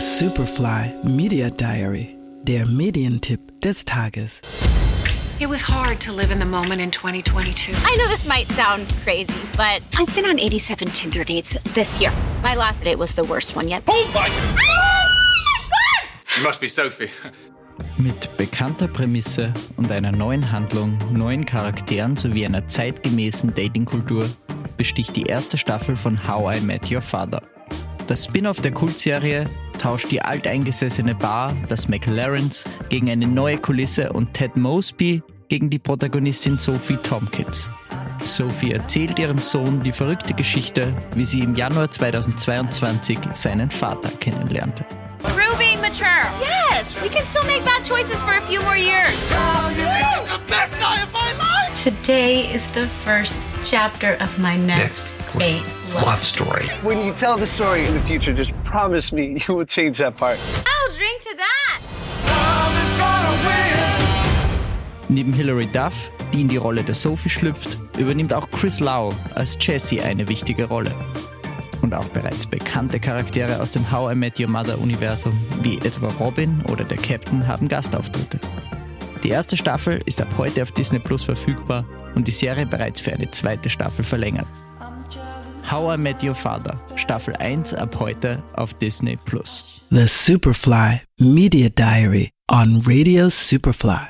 Superfly Media Diary, der Medientipp des Tages. It was hard to live in the moment in 2022. I know this might sound crazy, but I've been on 87 Tinder dates this year. My last date was the worst one yet. Oh my! You must be Sophie. Mit bekannter Prämisse und einer neuen Handlung, neuen Charakteren sowie einer zeitgemäßen Datingkultur besticht die erste Staffel von How I Met Your Father. Das Spin-off der Kultserie tauscht die alteingesessene Bar, das McLarens, gegen eine neue Kulisse und Ted Mosby gegen die Protagonistin Sophie Tompkins. Sophie erzählt ihrem Sohn die verrückte Geschichte, wie sie im Januar 2022 seinen Vater kennenlernte. Through being mature. Yes, we can still make bad choices for a few more years. Today is the first chapter of my next, great love. story. When you tell the story in the future, just promise me you will change that part. I'll drink to that. Neben Hilary Duff, die in die Rolle der Sophie schlüpft, übernimmt auch Chris Lau als Jesse eine wichtige Rolle. Und auch bereits bekannte Charaktere aus dem How I Met Your Mother Universum, wie etwa Robin oder der Captain, haben Gastauftritte. Die erste Staffel ist ab heute auf Disney Plus verfügbar und die Serie bereits für eine zweite Staffel verlängert. How I Met Your Father, Staffel 1 ab heute auf Disney Plus. The Superfly Media Diary on Radio Superfly.